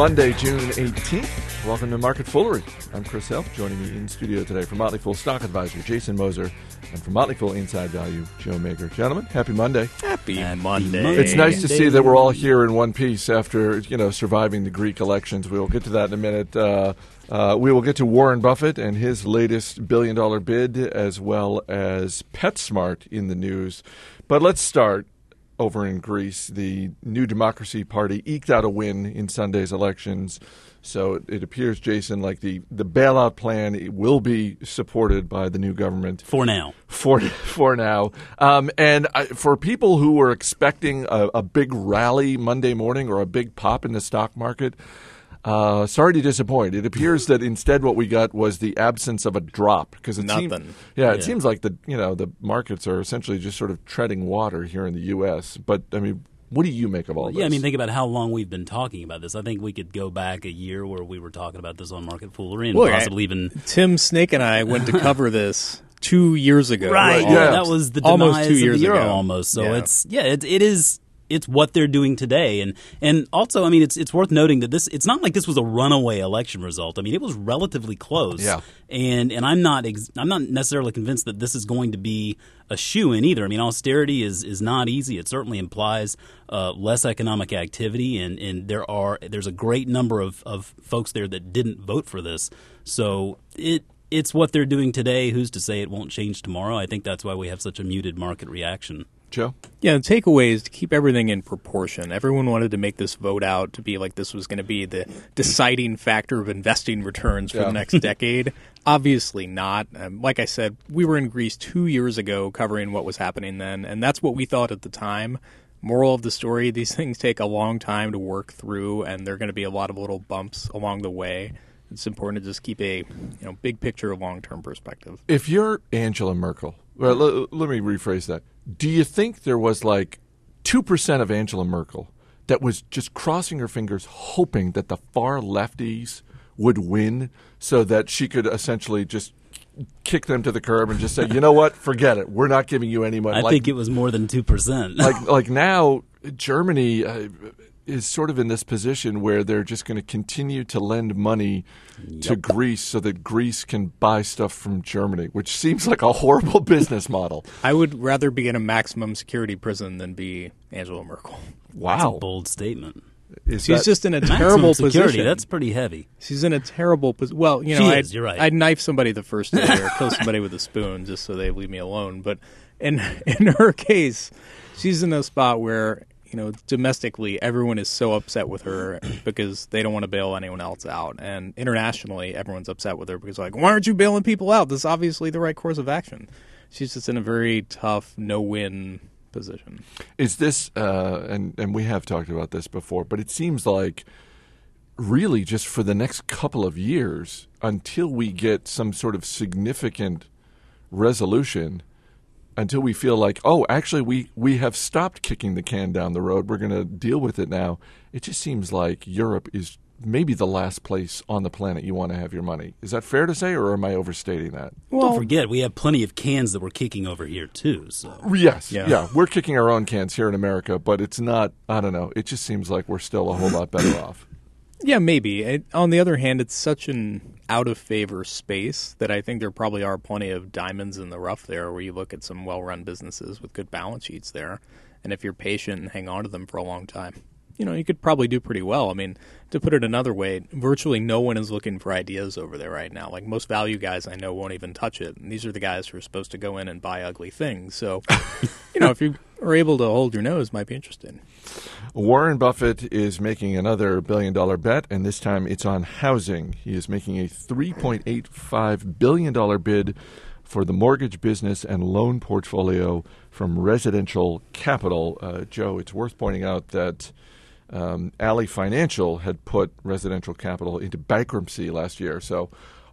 Monday, June 18th. Welcome to Market Foolery. I'm Chris Hill. Joining me in studio today from Motley Fool Stock Advisor Jason Moser and from Motley Fool Inside Value Joe Magyar. Gentlemen, happy Monday. Happy, Happy Monday. Monday. It's nice to see that we're all here in one piece after you know surviving the Greek elections. We will get to that in a minute. Uh, uh, we will get to Warren Buffett and his latest billion dollar bid, as well as PetSmart in the news. But let's start over in Greece. The New Democracy Party eked out a win in Sunday's elections. So it, it appears, Jason, like the, the bailout plan will be supported by the new government for now. for for now. Um, and I, for people who were expecting a, a big rally Monday morning or a big pop in the stock market, uh, sorry to disappoint. It appears that instead what we got was the absence of a drop because it seems Nothing. yeah, it Yeah. seems like the you know the markets are essentially just sort of treading water here in the U.S. But I mean, what do you make of all this? Yeah, I mean, think about how long we've been talking about this. I think we could go back a year where we were talking about this on Market Foolery and Well, I- possibly even. Tim Snake and I went to cover this two years ago. Right, yeah. yeah, that was the Almost demise two of years the euro ago. almost. So Yeah. it's yeah, it, it is. It's what they're doing today, and and also, I mean, it's it's worth noting that this. It's not like this was a runaway election result. I mean, it was relatively close. Yeah. and and I'm not ex- I'm not necessarily convinced that this is going to be a shoe in either. I mean, austerity is is not easy. It certainly implies uh, less economic activity, and and there are there's a great number of of folks there that didn't vote for this. So it it's what they're doing today. Who's to say it won't change tomorrow? I think that's why we have such a muted market reaction. Joe. Yeah, the takeaway is to keep everything in proportion. Everyone wanted to make this vote out to be like this was going to be the deciding factor of investing returns for Yeah. the next decade. Obviously not. Um, like I said, we were in Greece two years ago covering what was happening then, and that's what we thought at the time. Moral of the story: these things take a long time to work through, and there are going to be a lot of little bumps along the way. It's important to just keep a you know big picture, long term perspective. If you're Angela Merkel, well, l- let me rephrase that. Do you think there was like 2% of Angela Merkel that was just crossing her fingers, hoping that the far lefties would win so that she could essentially just kick them to the curb and just say, you know what, forget it. We're not giving you any money. I Like- think it was more than two percent. like like now Germany uh, is sort of in this position where they're just going to continue to lend money to Greece so that Greece can buy stuff from Germany, which seems like a horrible business model. I would rather be in a maximum security prison than be Angela Merkel. That's a Wow, bold statement. is She's that- just in a terrible security. position. That's pretty heavy. She's in a terrible position. Well, you know, She I'd, is, you're right. I'd knife somebody the first day or kill somebody with a spoon just so they leave me alone. But in in her case, she's in a spot where you know domestically everyone is so upset with her because they don't want to bail anyone else out, and internationally everyone's upset with her because like, why aren't you bailing people out? This is obviously the right course of action. She's just in a very tough, no-win position. is this uh, and and we have talked about this before, but it seems like really just for the next couple of years until we get some sort of significant resolution until we feel like oh actually we we have stopped kicking the can down the road we're going to deal with it now it just seems like Europe is maybe the last place on the planet you want to have your money is that fair to say or am I overstating that Don't forget, we have plenty of cans that we're kicking over here too. So Yes, Yeah. yeah. We're kicking our own cans here in America, but it's not. I don't know. It just seems like we're still a whole lot better off. Yeah, maybe. It, on the other hand, it's such an out of favor space that I think there probably are plenty of diamonds in the rough there where you look at some well run businesses with good balance sheets there. And if you're patient and hang on to them for a long time, you know, you could probably do pretty well. I mean, to put it another way, virtually no one is looking for ideas over there right now. Like most value guys I know won't even touch it. And these are the guys who are supposed to go in and buy ugly things. So, you know, if you are able to hold your nose, might be interesting. Warren Buffett is making another billion dollar bet, and this time it's on housing. He is making a $3.85 billion bid for the mortgage business and loan portfolio from residential capital. Uh, Joe, it's worth pointing out that um, Ally Financial had put residential capital into bankruptcy last year. So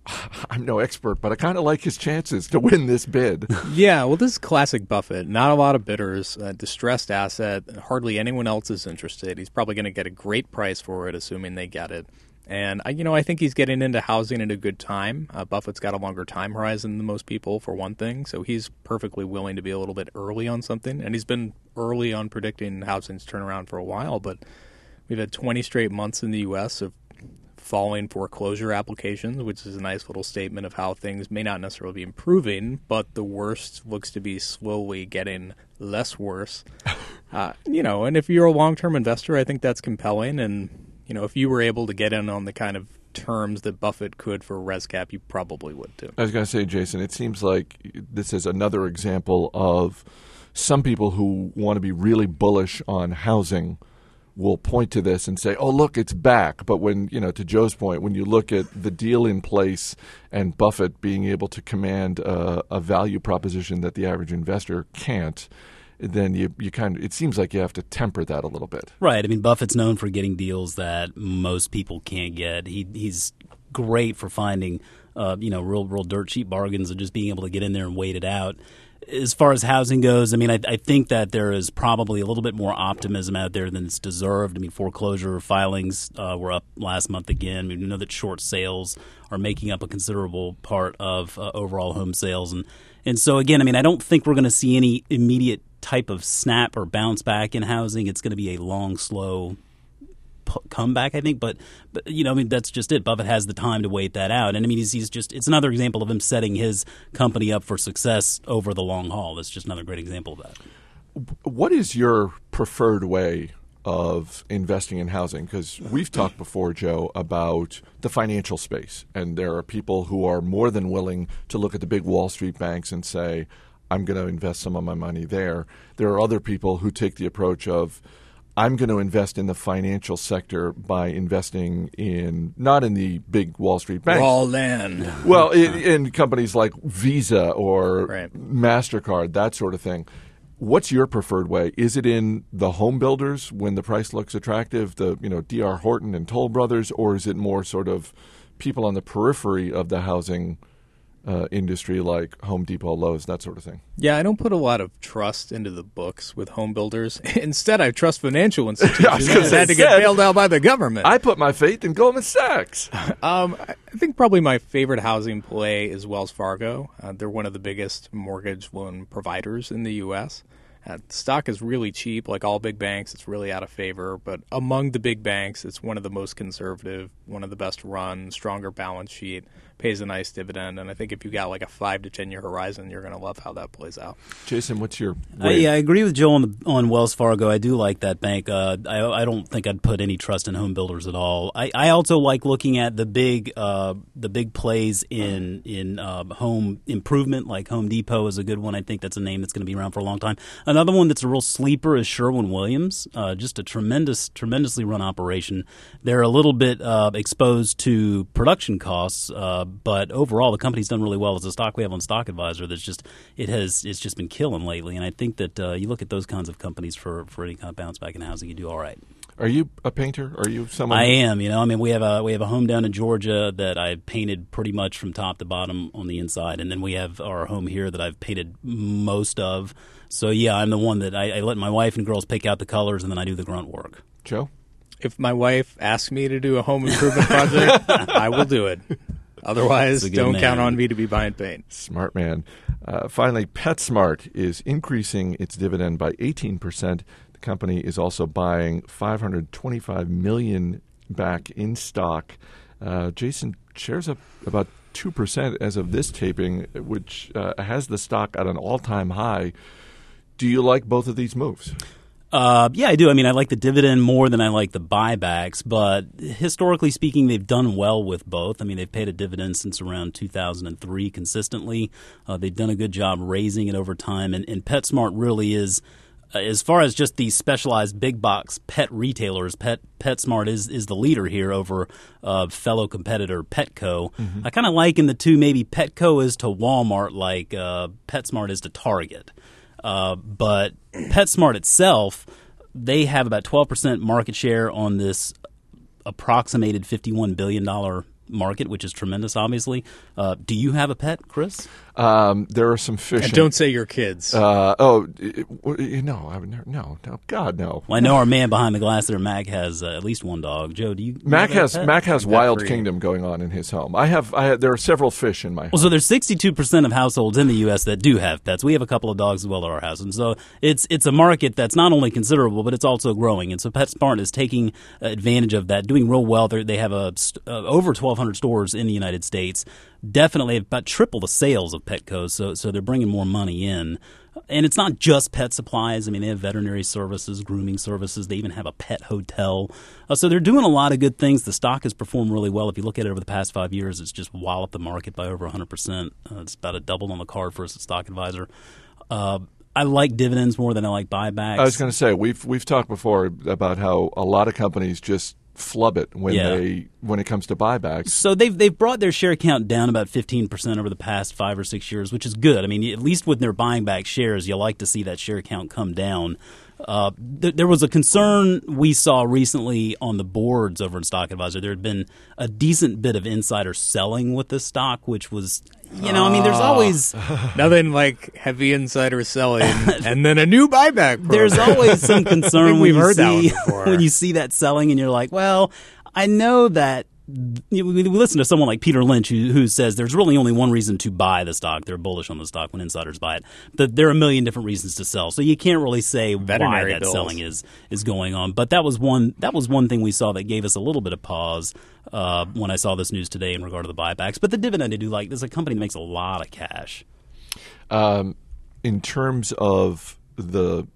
I'm no expert, but I kind of like his chances to win this bid. Yeah, well, this is classic Buffett. Not a lot of bidders, uh, distressed asset. Hardly anyone else is interested. He's probably going to get a great price for it, assuming they get it. And you know, I think he's getting into housing at a good time. Uh, Buffett's got a longer time horizon than most people, for one thing, so he's perfectly willing to be a little bit early on something. And he's been early on predicting housing's turnaround for a while, but We've had 20 straight months in the U.S. of falling foreclosure applications, which is a nice little statement of how things may not necessarily be improving, but the worst looks to be slowly getting less worse. Uh, you know, and if you're a long-term investor, I think that's compelling. And you know, if you were able to get in on the kind of terms that Buffett could for ResCap, you probably would too. I was going to say, Jason, it seems like this is another example of some people who want to be really bullish on housing will point to this and say, "Oh, look, it's back." But when you know, to Joe's point, when you look at the deal in place and Buffett being able to command a, a value proposition that the average investor can't, then you you kind of it seems like you have to temper that a little bit. Right. I mean, Buffett's known for getting deals that most people can't get. He he's great for finding uh, you know real real dirt cheap bargains and just being able to get in there and wait it out as far as housing goes, I mean, I, I, think that there is probably a little bit more optimism out there than it's deserved. I mean, foreclosure filings uh, were up last month again. We know that short sales are making up a considerable part of uh, overall home sales, and and so again, I mean, I don't think we're going to see any immediate type of snap or bounce back in housing. It's going to be a long, slow comeback, I think. But, but you know, I mean, that's just it. Buffett has the time to wait that out, and I mean, he's, he's just it's another example of him setting his company up for success over the long haul. That's just another great example of that. What is your preferred way of investing in housing because we've talked before, Joe, about the financial space, and there are people who are more than willing to look at the big Wall Street banks and say, "I'm going to invest some of my money there." There are other people who take the approach of, I'm going to invest in the financial sector by investing in not in the big Wall Street banks. Raw land. Well, in, in, companies like Visa or right. Mastercard, that sort of thing. What's your preferred way? Is it in the home builders when the price looks attractive, the you know D.R. Horton and Toll Brothers, or is it more sort of people on the periphery of the housing? Uh, industry like Home Depot, Lowe's, that sort of thing. Yeah, I don't put a lot of trust into the books with home builders. Instead, I trust financial institutions that had to get bailed out by the government. I put my faith in Goldman Sachs. um, I think probably my favorite housing play is Wells Fargo. Uh, they're one of the biggest mortgage loan providers in the U.S. Uh, stock is really cheap, like all big banks. It's really out of favor, but among the big banks, it's one of the most conservative, one of the best run, stronger balance sheet pays a nice dividend. And I think if you got like a five to ten year horizon, you're going to love how that plays out. Jason, what's your? Uh, yeah, I agree with Joe on the, on Wells Fargo. I do like that bank. Uh, I, I don't think I'd put any trust in home builders at all. I, I also like looking at the big uh, the big plays in in uh, home improvement, like Home Depot is a good one. I think that's a name that's going to be around for a long time. Another one that's a real sleeper is Sherwin Williams. Uh, just a tremendous, tremendously run operation. They're a little bit uh, exposed to production costs but overall, the company's done really well. As a stock we have on Stock Advisor, that's just it has it's just been killing lately. And I think that uh, you look at those kinds of companies for for any kind of bounce back in housing, you do all right. Are you a painter? Are you someone? I am. You know, I mean, we have a we have a home down in Georgia that I painted pretty much from top to bottom on the inside, and then we have our home here that I've painted most of. So yeah, I'm the one that I, I let my wife and girls pick out the colors, and then I do the grunt work. Joe, if my wife asks me to do a home improvement project, I will do it. Otherwise, don't man. count on me to be buying paint. Smart man. Uh, finally, PetSmart is increasing its dividend by 18%. Company is also buying 525 million back in stock. Uh, Jason shares up about 2% as of this taping, which uh, has the stock at an all time high. Do you like both of these moves? Uh, yeah, I do. I mean, I like the dividend more than I like the buybacks, but historically speaking, they've done well with both. I mean, they've paid a dividend since around 2003 consistently. Uh, they've done a good job raising it over time, and, and PetSmart really is. Uh, as far as just these specialized big box pet retailers, Pet PetSmart is is the leader here over uh, fellow competitor Petco. Mm-hmm. I kind of liken the two. Maybe Petco is to Walmart, like uh, PetSmart is to Target. Uh, but PetSmart itself, they have about 12% market share on this approximated $51 billion market, which is tremendous. Obviously, uh, do you have a pet, Chris? Um, there are some fish. And don't say your kids. Uh, oh, it, it, no, I would never, no, no, God, no. Well, I know our man behind the glass there, Mac, has uh, at least one dog. Joe, do you? you Mac have a has pet? Mac has Wild. Kingdom going on in his home. I have, I have there are several fish in my home. Well, so there's 62 percent of households in the U.S. that do have pets. We have a couple of dogs as well at our house, and so it's it's a market that's not only considerable, but it's also growing. And so PetSmart is taking advantage of that, doing real well. They're, they have a st- uh, over 1,200 stores in the United States. Definitely about triple the sales of Petco, so so they're bringing more money in. And it's not just pet supplies. I mean, they have veterinary services, grooming services. They even have a pet hotel. Uh, so they're doing a lot of good things. The stock has performed really well. If you look at it over the past five years, it's just walloped the market by over 100%. Uh, it's about a double on the card for us at Stock Advisor. Uh, I like dividends more than I like buybacks. I was going to say we've we've talked before about how a lot of companies just flub it when Yeah. they when it comes to buybacks. So they've they've brought their share count down about fifteen percent over the past five or six years, which is good. I mean, at least when they're buying back shares, you like to see that share count come down. Uh, th- there was a concern we saw recently on the boards over in Stock Advisor. There had been a decent bit of insider selling with the stock, which was, you know, I mean, there's ah. always Nothing like heavy insider selling and then a new buyback. Program. there's always some concern when we've you heard that see one before. when you see that selling, and you're like, well, I know that. You know, We listen to someone like Peter Lynch who, who says there's really only one reason to buy the stock. They're bullish on the stock when insiders buy it. But there are a million different reasons to sell, so you can't really say why that bills. selling is is going on. But that was one that was one thing we saw that gave us a little bit of pause uh, when I saw this news today in regard to the buybacks. But the dividend, I do like. This is a company that makes a lot of cash. Um, in terms of the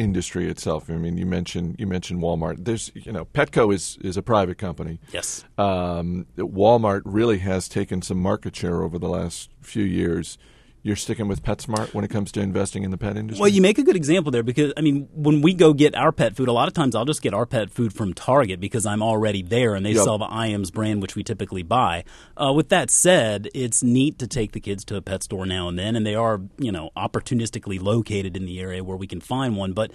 industry itself, I mean, you mentioned you mentioned Walmart. There's you know, Petco is is a private company. Yes. Um, Walmart really has taken some market share over the last few years. You're sticking with PetSmart when it comes to investing in the pet industry. Well, you make a good example there because I mean, when we go get our pet food, a lot of times I'll just get our pet food from Target because I'm already there and they Yep. sell the IAMS brand, which we typically buy. Uh, with that said, it's neat to take the kids to a pet store now and then, and they are you know opportunistically located in the area where we can find one, but.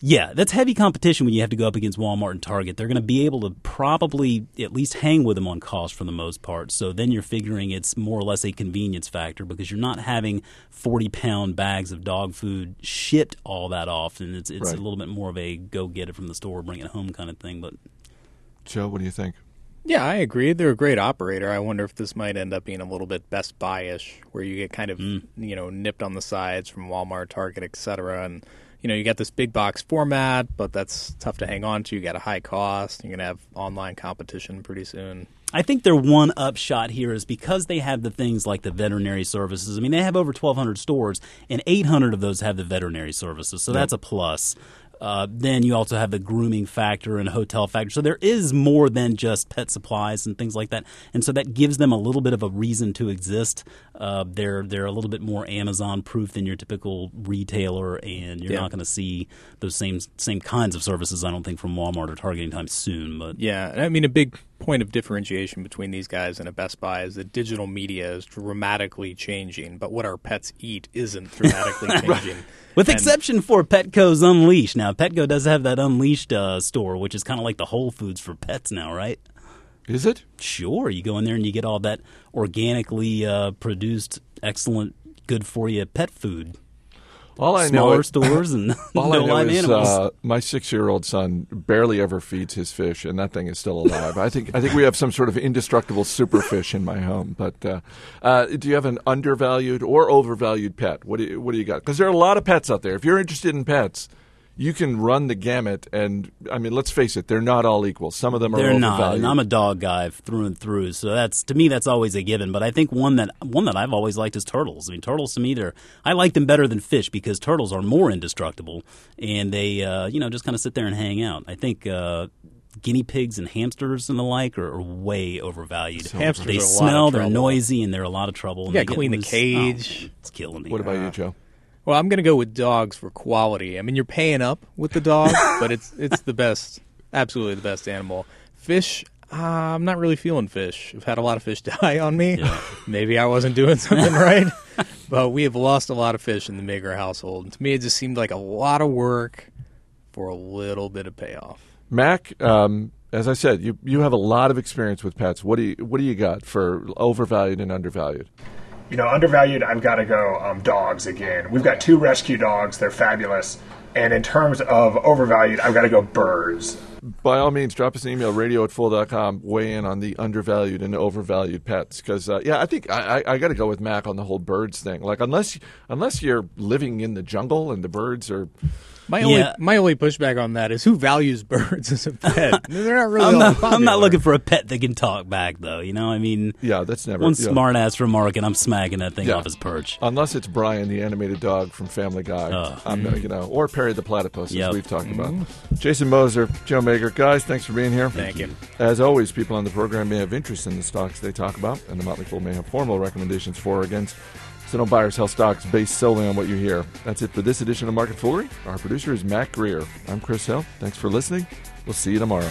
Yeah, that's heavy competition when you have to go up against Walmart and Target. They're going to be able to probably at least hang with them on cost for the most part. So then you're figuring it's more or less a convenience factor because you're not having 40 pound bags of dog food shipped all that often. It's it's Right. a little bit more of a go get it from the store, bring it home kind of thing. But Joe, what do you think? Yeah, I agree. They're a great operator. I wonder if this might end up being a little bit Best Buy-ish, where you get kind of mm. you know nipped on the sides from Walmart, Target, etc. And you know you got this big box format, but that's tough to hang on to. You got a high cost. You're gonna have online competition pretty soon. I think their one upshot here is because they have the things like the veterinary services. I mean, they have over 1,200 stores, and 800 of those have the veterinary services, so that's a plus. Uh, then you also have the grooming factor and hotel factor. So there is more than just pet supplies and things like that, and so that gives them a little bit of a reason to exist. Uh, they're they're a little bit more Amazon proof than your typical retailer, and you're Yeah. not going to see those same same kinds of services. I don't think from Walmart or Target anytime soon. But Yeah, I mean a big point of differentiation between these guys and a Best Buy is that digital media is dramatically changing, but what our pets eat isn't dramatically changing. With And- exception for Petco's Unleashed. Now, Petco does have that Unleashed uh, store, which is kind of like the Whole Foods for pets now, right? Is it? Sure, you go in there and you get all that organically uh, produced, excellent, good for you pet food. All I know Smaller is, stores and all no I know live is animals. uh, my six-year-old son barely ever feeds his fish, and that thing is still alive. I think I think we have some sort of indestructible superfish in my home. But uh, uh, do you have an undervalued or overvalued pet? What do you, what do you got? Because there are a lot of pets out there. If you're interested in pets, you can run the gamut. And I mean, let's face it, they're not all equal. Some of them are They're not, and I'm a dog guy through and through. So that's to me, that's always a given. But I think one that one that I've always liked is turtles. I mean, turtles to me, they're I like them better than fish because turtles are more indestructible, and they uh, you know just kind of sit there and hang out. I think. Uh, Guinea pigs and hamsters and the like are, are way overvalued. Hamsters they are a lot of smell, they're noisy, and they're a lot of trouble. Yeah, You they gotta get clean the cage. Oh, it's killing me. what about you, Joe? Well, I'm going to go with dogs for quality. I mean, you're paying up with the dog, but it's it's the best, absolutely the best animal. Fish, uh, I'm not really feeling fish. I've had a lot of fish die on me. Yeah. Maybe I wasn't doing something right, but we have lost a lot of fish in the Magyar household. And to me, it just seemed like a lot of work for a little bit of payoff. Mac, um, as I said, you you have a lot of experience with pets. What do you what do you got for overvalued and undervalued? You know, undervalued. I've got to go um, dogs again. We've got two rescue dogs. They're fabulous. And in terms of overvalued, I've got to go birds. By all means, drop us an email, radio at fool.com, weigh in on the undervalued and overvalued pets. Because, uh, yeah, I think I, I, I got to go with Mac on the whole birds thing. Like, unless unless you're living in the jungle and the birds are My only Yeah. my only pushback on that is who values birds as a pet. They're not really. I'm not. I'm not looking for a pet that can talk back, though. You know, I mean, Yeah, that's never one yeah. smart ass remark and I'm smacking that thing Yeah. off his perch. Unless it's Brian, the animated dog from Family Guy, Ugh. I'm not- you know, or Perry the Platypus, as we've talked about. Mm-hmm. Jason Moser, Joe Magyar, guys, thanks for being here. Thank you. As always, people on the program may have interest in the stocks they talk about, and the Motley Fool may have formal recommendations for or against. So don't buy or sell stocks based solely on what you hear. That's it for this edition of Market Foolery. Our producer is Mac Greer. I'm Chris Hill. Thanks for listening. We'll see you tomorrow.